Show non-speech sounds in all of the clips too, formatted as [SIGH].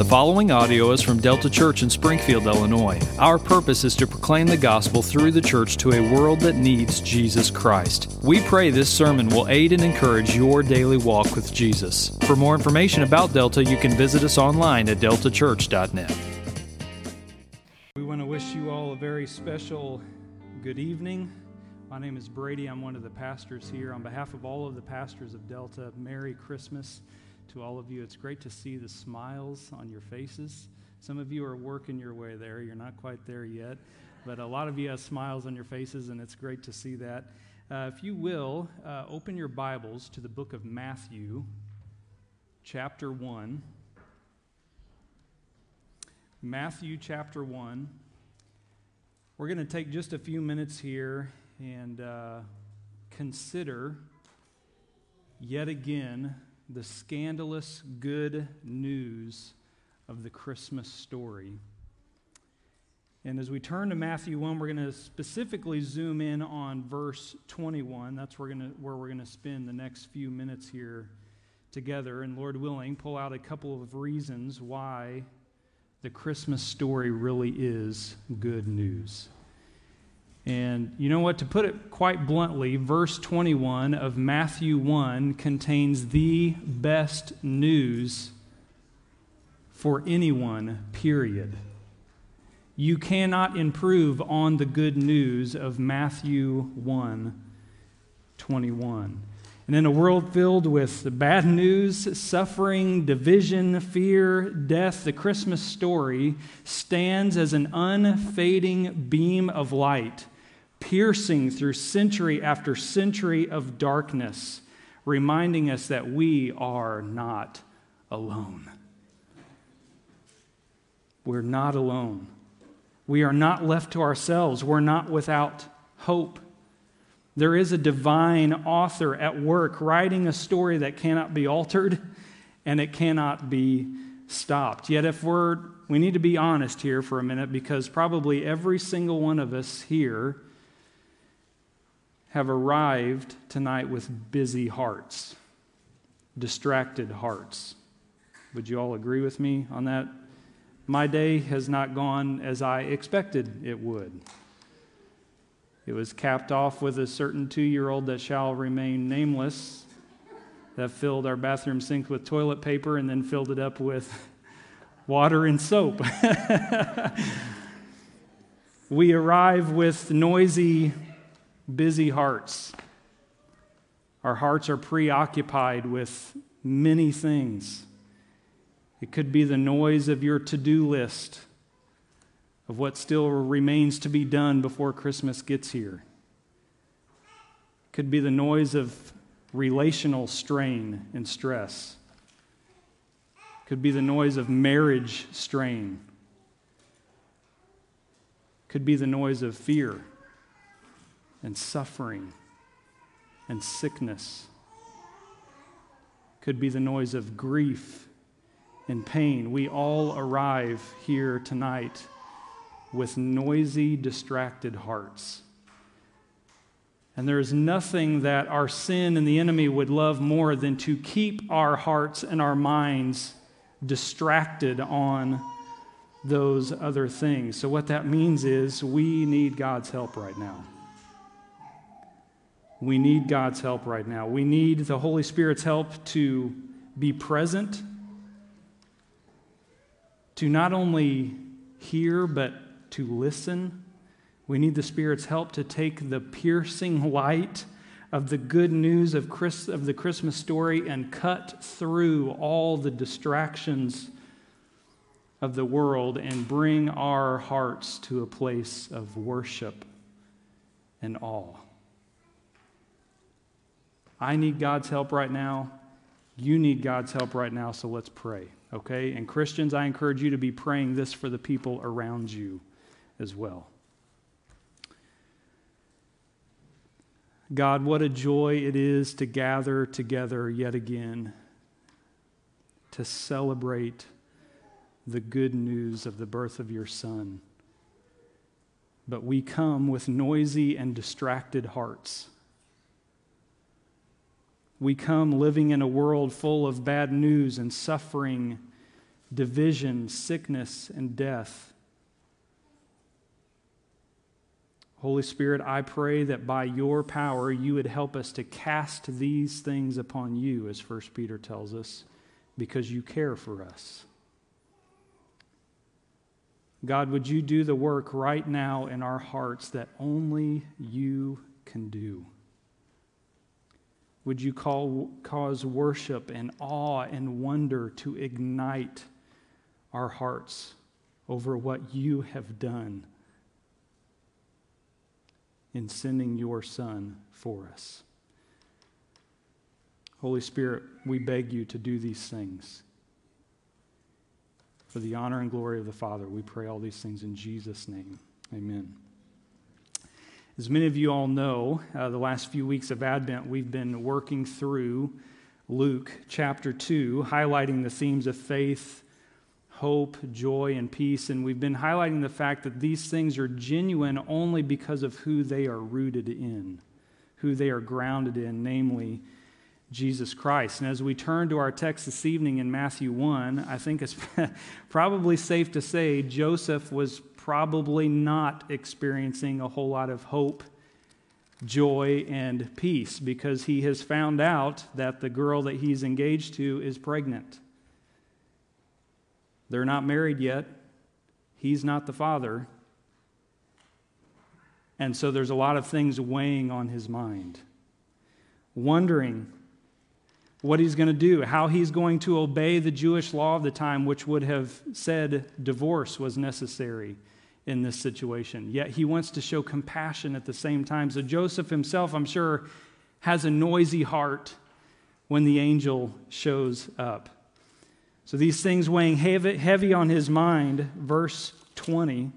The following audio is from Delta Church in Springfield, Illinois. Our purpose is to proclaim the gospel through the church to a world that needs Jesus Christ. We pray this sermon will aid and encourage your daily walk with Jesus. For more information about Delta, you can visit us online at deltachurch.net. We want to wish you all a very special good evening. My name is Brady. I'm one of the pastors here. On behalf of all of the pastors of Delta, Merry Christmas to all of you. It's great to see the smiles on your faces. Some of you are working your way there. You're not quite there yet, but a lot of you have smiles on your faces, and it's great to see that. Uh, if you will, uh, open your Bibles to the book of Matthew, chapter 1. Matthew chapter 1. We're going to take just a few minutes here and uh, consider yet again the scandalous good news of the Christmas story. And as we turn to Matthew 1, we're going to specifically zoom in on verse 21. That's where, we're, gonna, where we're going to spend the next few minutes here together. And Lord willing, pull out a couple of reasons why the Christmas story really is good news. And you know what? To put it quite bluntly, verse 21 of Matthew 1 contains the best news for anyone, period. You cannot improve on the good news of Matthew 1 21. And in a world filled with bad news, suffering, division, fear, death, the Christmas story stands as an unfading beam of light piercing through century after century of darkness, reminding us that we are not alone. We're not alone. We are not left to ourselves. We're not without hope. There is a divine author at work writing a story that cannot be altered and it cannot be stopped. Yet, if we're, we need to be honest here for a minute because probably every single one of us here have arrived tonight with busy hearts, distracted hearts. Would you all agree with me on that? My day has not gone as I expected it would. It was capped off with a certain two year old that shall remain nameless that filled our bathroom sink with toilet paper and then filled it up with water and soap. [LAUGHS] we arrive with noisy busy hearts. Our hearts are preoccupied with many things. It could be the noise of your to do list of what still remains to be done before Christmas gets here. It could be the noise of relational strain and stress. It could be the noise of marriage strain. It could be the noise of fear and suffering and sickness. Could be the noise of grief and pain. We all arrive here tonight with noisy, distracted hearts. And there is nothing that our sin and the enemy would love more than to keep our hearts and our minds distracted on those other things. So, what that means is we need God's help right now. We need God's help right now. We need the Holy Spirit's help to be present, to not only hear, but to listen. We need the Spirit's help to take the piercing light of the good news of, Chris, of the Christmas story and cut through all the distractions of the world and bring our hearts to a place of worship and awe. I need God's help right now. You need God's help right now, so let's pray, okay? And Christians, I encourage you to be praying this for the people around you as well. God, what a joy it is to gather together yet again to celebrate the good news of the birth of your Son. But we come with noisy and distracted hearts. We come living in a world full of bad news and suffering division, sickness, and death. Holy Spirit, I pray that by your power you would help us to cast these things upon you, as 1 Peter tells us, because you care for us. God, would you do the work right now in our hearts that only you can do? Would you call, cause worship and awe and wonder to ignite our hearts over what you have done? In sending your Son for us. Holy Spirit, we beg you to do these things. For the honor and glory of the Father, we pray all these things in Jesus' name. Amen. As many of you all know, uh, the last few weeks of Advent, we've been working through Luke chapter 2, highlighting the themes of faith, hope, joy, and peace. And we've been highlighting the fact that these things are genuine only because of who they are rooted in, who they are grounded in, namely Jesus Christ. And as we turn to our text this evening in Matthew 1, I think it's [LAUGHS] probably safe to say Joseph was probably not experiencing a whole lot of hope, joy, and peace because he has found out that the girl that he's engaged to is pregnant. They're not married yet. He's not the father. And so there's a lot of things weighing on his mind, wondering what he's going to do, how he's going to obey the Jewish law of the time, which would have said divorce was necessary in this situation. Yet he wants to show compassion at the same time. So Joseph himself, I'm sure, has a noisy heart when the angel shows up. So these things weighing heavy, on his mind, verse 20.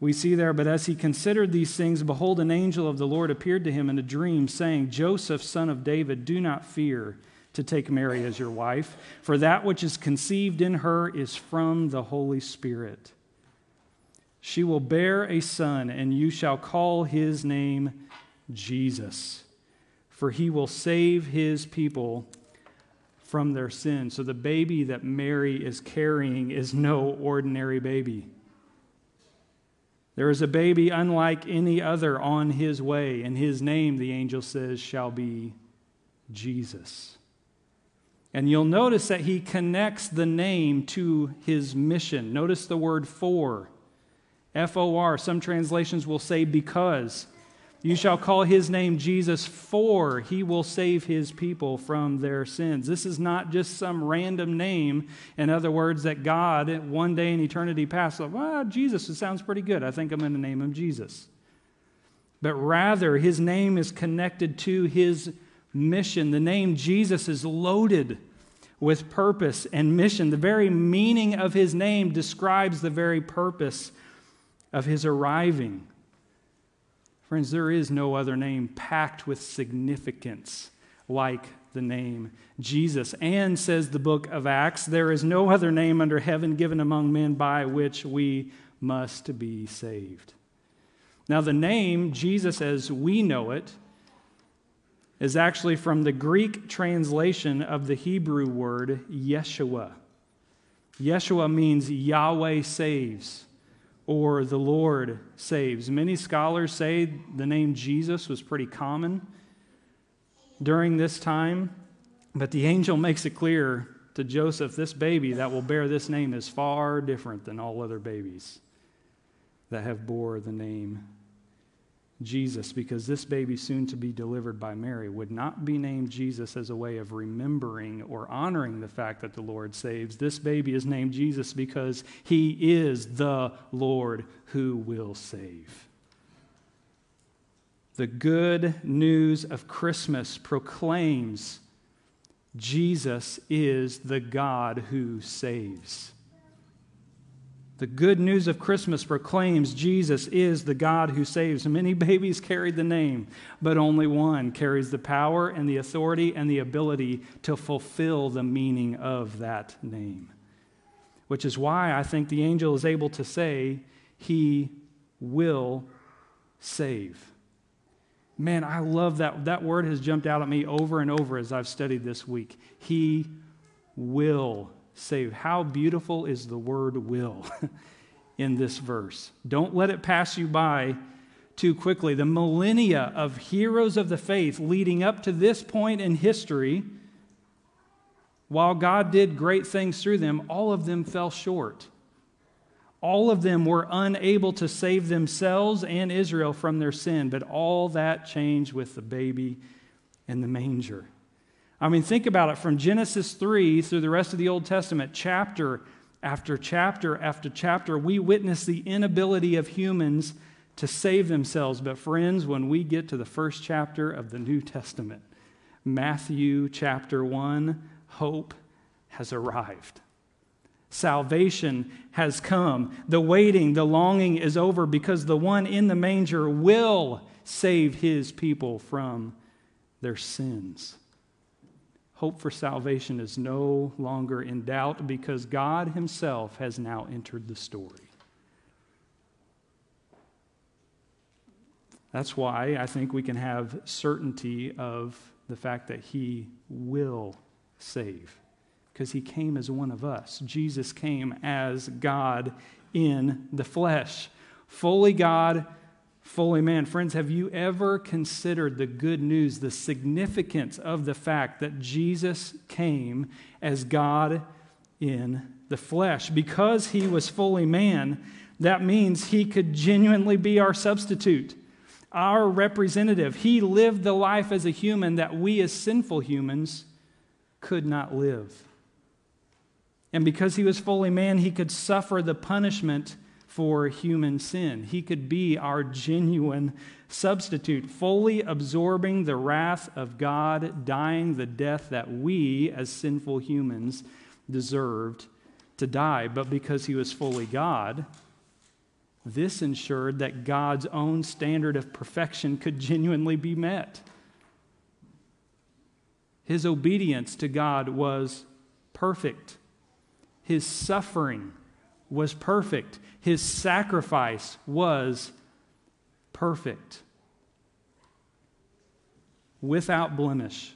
We see there, but as he considered these things, behold, an angel of the Lord appeared to him in a dream, saying, Joseph, son of David, do not fear to take Mary as your wife, for that which is conceived in her is from the Holy Spirit. She will bear a son, and you shall call his name Jesus, for he will save his people from their sin. So the baby that Mary is carrying is no ordinary baby. There is a baby unlike any other on his way, and his name, the angel says, shall be Jesus. And you'll notice that he connects the name to his mission. Notice the word for. F O R. Some translations will say because. You shall call his name Jesus, for he will save his people from their sins. This is not just some random name. In other words, that God, one day in eternity past, like, well, Jesus, it sounds pretty good. I think I'm going to name him Jesus. But rather, his name is connected to his mission. The name Jesus is loaded with purpose and mission. The very meaning of his name describes the very purpose of his arriving. Friends, there is no other name packed with significance like the name Jesus. And says the book of Acts, there is no other name under heaven given among men by which we must be saved. Now, the name Jesus as we know it is actually from the Greek translation of the Hebrew word Yeshua. Yeshua means Yahweh saves or the Lord saves. Many scholars say the name Jesus was pretty common during this time, but the angel makes it clear to Joseph this baby that will bear this name is far different than all other babies that have bore the name Jesus, because this baby soon to be delivered by Mary would not be named Jesus as a way of remembering or honoring the fact that the Lord saves. This baby is named Jesus because he is the Lord who will save. The good news of Christmas proclaims Jesus is the God who saves. The good news of Christmas proclaims Jesus is the God who saves. Many [LAUGHS] babies carried the name, but only one carries the power and the authority and the ability to fulfill the meaning of that name. Which is why I think the angel is able to say, He will save. Man, I love that. That word has jumped out at me over and over as I've studied this week. He will save. How beautiful is the word will [LAUGHS] in this verse. Don't let it pass you by too quickly. The millennia of heroes of the faith leading up to this point in history, while God did great things through them, all of them fell short. All of them were unable to save themselves and Israel from their sin, but all that changed with the baby in the manger. I mean, think about it from Genesis 3 through the rest of the Old Testament, chapter after chapter after chapter, we witness the inability of humans to save themselves. But, friends, when we get to the first chapter of the New Testament, Matthew chapter 1, hope has arrived. Salvation has come. The waiting, the longing is over because the one in the manger will save his people from their sins. Hope for salvation is no longer in doubt because God Himself has now entered the story. That's why I think we can have certainty of the fact that He will save because he came as one of us. Jesus came as God in the flesh, fully God, fully man. Friends, have you ever considered the good news, the significance of the fact that Jesus came as God in the flesh? Because he was fully man, that means he could genuinely be our substitute, our representative. He lived the life as a human that we as sinful humans could not live. And because he was fully man, he could suffer the punishment for human sin. He could be our genuine substitute, fully absorbing the wrath of God, dying the death that we, as sinful humans, deserved to die. But because he was fully God, this ensured that God's own standard of perfection could genuinely be met. His obedience to God was perfect. His suffering was perfect. His sacrifice was perfect. Without blemish.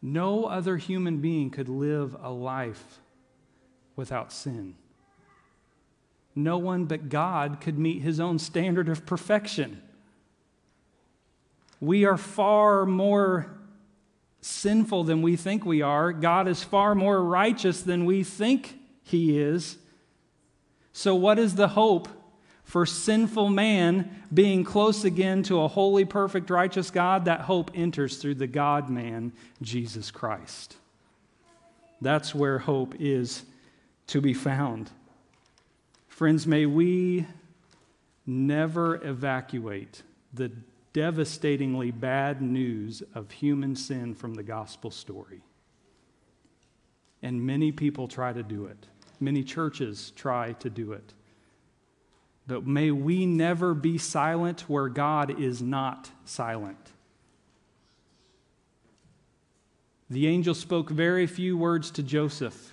No other human being could live a life without sin. No one but God could meet his own standard of perfection. We are far more sinful than we think we are. God is far more righteous than we think he is. So, what is the hope for sinful man being close again to a holy, perfect, righteous God? That hope enters through the God man, Jesus Christ. That's where hope is to be found. Friends, may we never evacuate the devastatingly bad news of human sin from the gospel story. And many people try to do it, many churches try to do it. But may we never be silent where God is not silent. The angel spoke very few words to Joseph.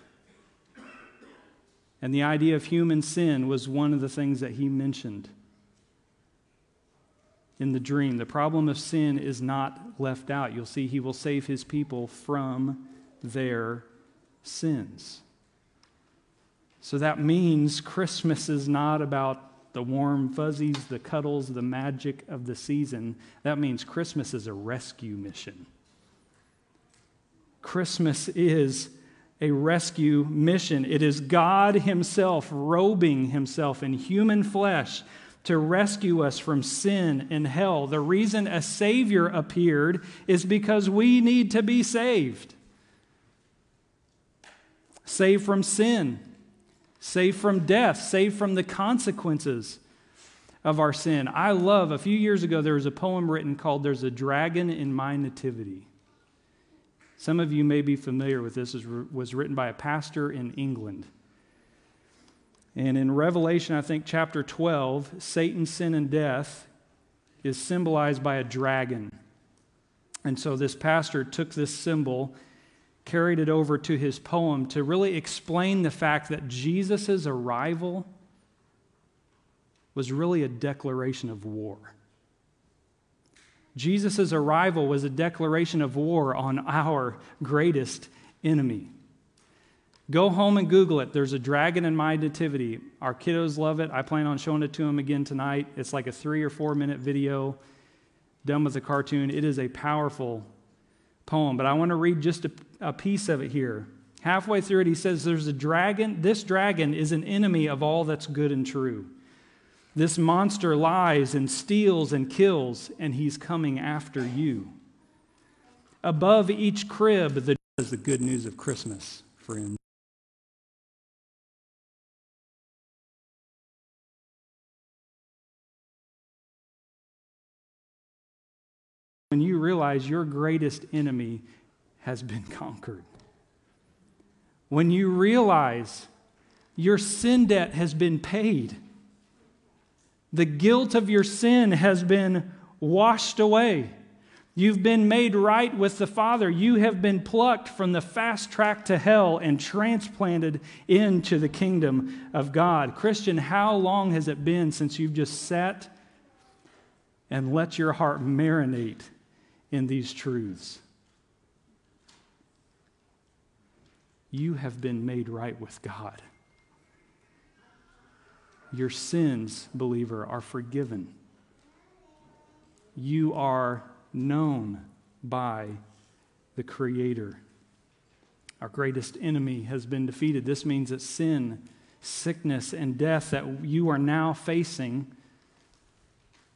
And the idea of human sin was one of the things that he mentioned in the dream. The problem of sin is not left out. You'll see he will save his people from their sins. So that means Christmas is not about the warm fuzzies, the cuddles, the magic of the season. That means Christmas is a rescue mission. Christmas is a rescue mission. It is God Himself robing Himself in human flesh to rescue us from sin and hell. The reason a Savior appeared is because we need to be saved. Saved from sin, saved from death, saved from the consequences of our sin. I love, a few years ago, there was a poem written called There's a Dragon in My Nativity. Some of you may be familiar with this. It was written by a pastor in England. And in Revelation, I think chapter 12, Satan, sin, and death is symbolized by a dragon. And so this pastor took this symbol, carried it over to his poem to really explain the fact that Jesus' arrival was really a declaration of war. Jesus' arrival was a declaration of war on our greatest enemy. Go home and Google it. There's a dragon in my nativity. Our kiddos love it. I plan on showing it to them again tonight. It's like a three or four minute video done with a cartoon. It is a powerful poem, but I want to read just a, a piece of it here. Halfway through it, he says, There's a dragon. This dragon is an enemy of all that's good and true. This monster lies and steals and kills, and he's coming after you. Above each crib, the, is the good news of Christmas, friends. when you realize your greatest enemy has been [LAUGHS] conquered. When you realize your sin debt has been paid, the guilt of your sin has been washed away. You've been made right with the Father. You have been plucked from the fast track to hell and transplanted into the kingdom of God. Christian, how long has it been since you've just sat and let your heart marinate in these truths. You have been made right with God. Your sins, believer, are forgiven. You are known by the Creator. Our greatest enemy has been defeated. This means that sin, sickness, and death that you are now facing,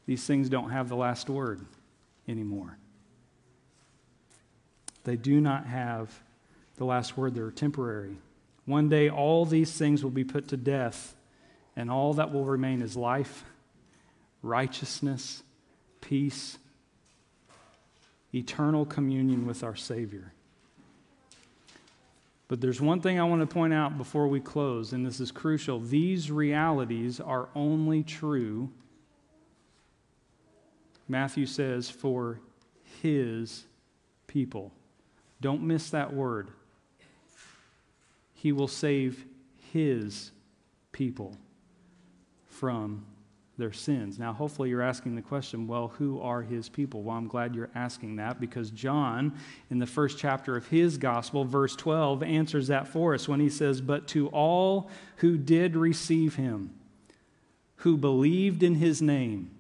these things don't have the last word anymore. They do not have the last word, they're temporary. One day, all these things will be put to death, and all that will remain is life, righteousness, peace, eternal communion with our Savior. But there's one thing I want to point out before we close, and this is crucial. These realities are only true, Matthew says, for his people. Don't miss that word. He will save his people from their sins. Now, hopefully, you're asking the question well, who are his people? Well, I'm glad you're asking that because John, in the first chapter of his gospel, verse 12, answers that for us when he says, But to all who did receive him, who believed in his name,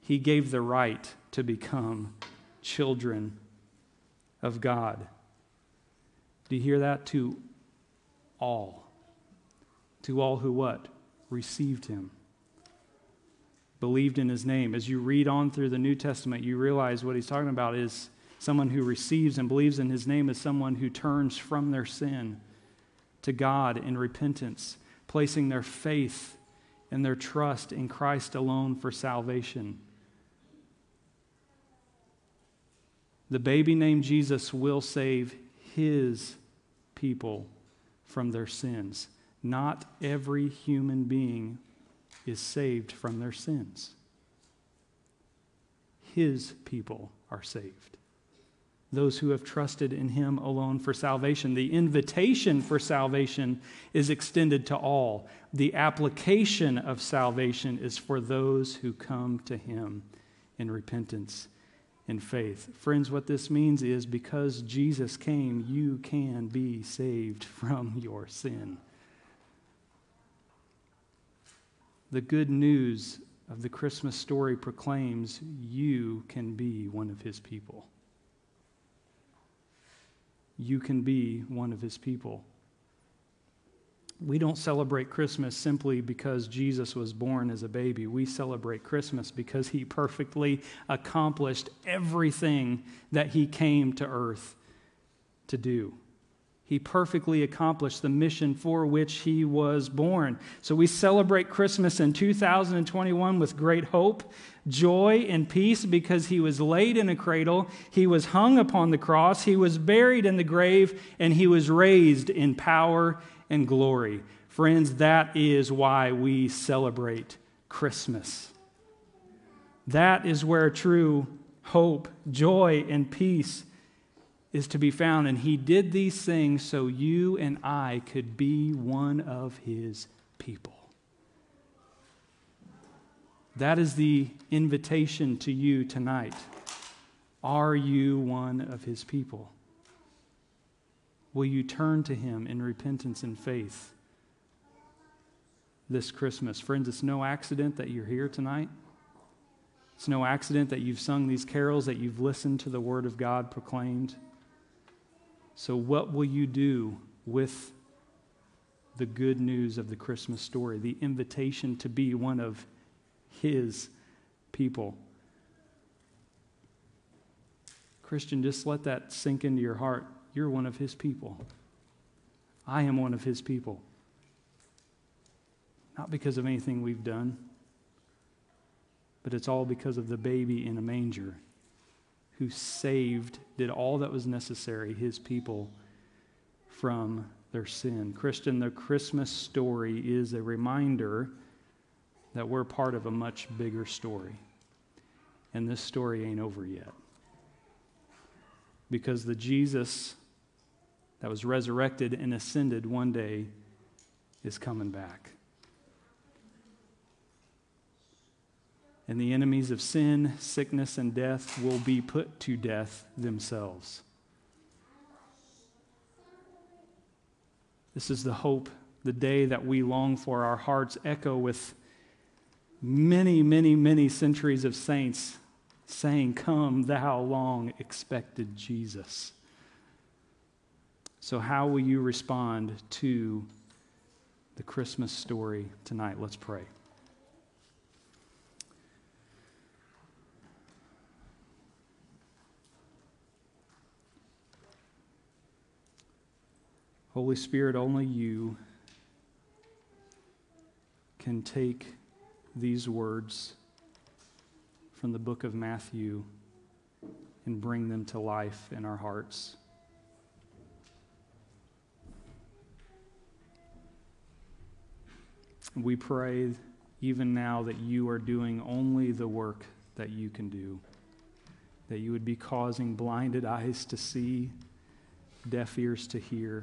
he gave the right to become children of God. Do you hear that? To all. To all who what? Received him. Believed in his name. As you read on through the New Testament, you realize what he's talking about is someone who receives and believes in his name is someone who turns from their sin to God in repentance, placing their faith and their trust in Christ alone for salvation. The baby named Jesus will save his people from their sins. Not every human being is saved from their sins. His people are saved. Those who have trusted in him alone for salvation. The invitation for salvation is extended to all. The application of salvation is for those who come to him in repentance in faith. Friends, what this means is because Jesus came, you can be saved from your sin. The good news of the Christmas story proclaims you can be one of his people. You can be one of his people we don't celebrate Christmas simply because Jesus was born as a baby. We celebrate Christmas because he perfectly accomplished everything that he came to earth to do. He perfectly accomplished the mission for which he was born. So we celebrate Christmas in 2021 with great hope, joy, and peace because he was laid in a cradle, he was hung upon the cross, he was buried in the grave, and he was raised in power and glory. Friends, that is why we celebrate Christmas. That is where true hope, joy, and peace is to be found. And he did these things so you and I could be one of his people. That is the invitation to you tonight. Are you one of his people? Will you turn to Him in repentance and faith this Christmas? Friends, it's no accident that you're here tonight. It's no accident that you've sung these carols, that you've listened to the Word of God proclaimed. So, what will you do with the good news of the Christmas story, the invitation to be one of His people? Christian, just let that sink into your heart. You're one of His people. I am one of His people. Not because of anything we've done, but it's all because of the baby in a manger who saved, did all that was necessary, His people from their sin. Christian, the Christmas story is a reminder that we're part of a much bigger story. And this story ain't over yet. Because the Jesus that was resurrected and ascended one day is coming back. And the enemies of sin, sickness, and death will be put to death themselves. This is the hope, the day that we long for. Our hearts echo with many, many, many centuries of saints saying, Come, thou long expected Jesus. So, how will you respond to the Christmas story tonight? Let's pray. Holy Spirit, only you can take these words from the book of Matthew and bring them to life in our hearts. We pray even now that you are doing only the work that you can do, that you would be causing blinded eyes to see, deaf ears to hear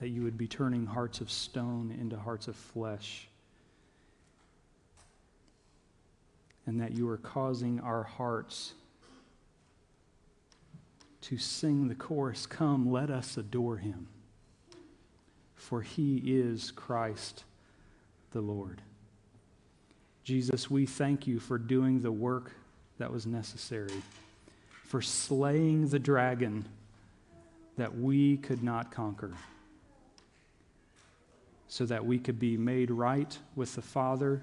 that you would be turning hearts of stone into hearts of flesh, and that you are causing our hearts to sing the chorus Come, let us adore him, for he is Christ the Lord. Jesus, we thank you for doing the work that was necessary, for slaying the dragon that we could not conquer so that we could be made right with the Father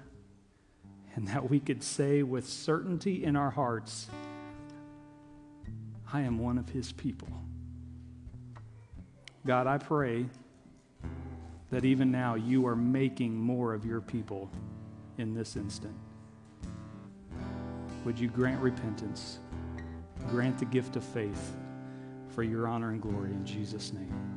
and that we could say with certainty in our hearts, I am one of His people. God, I pray that even now you are making more of your people in this instant. Would you grant repentance, grant the gift of faith for your honor and glory in Jesus' name?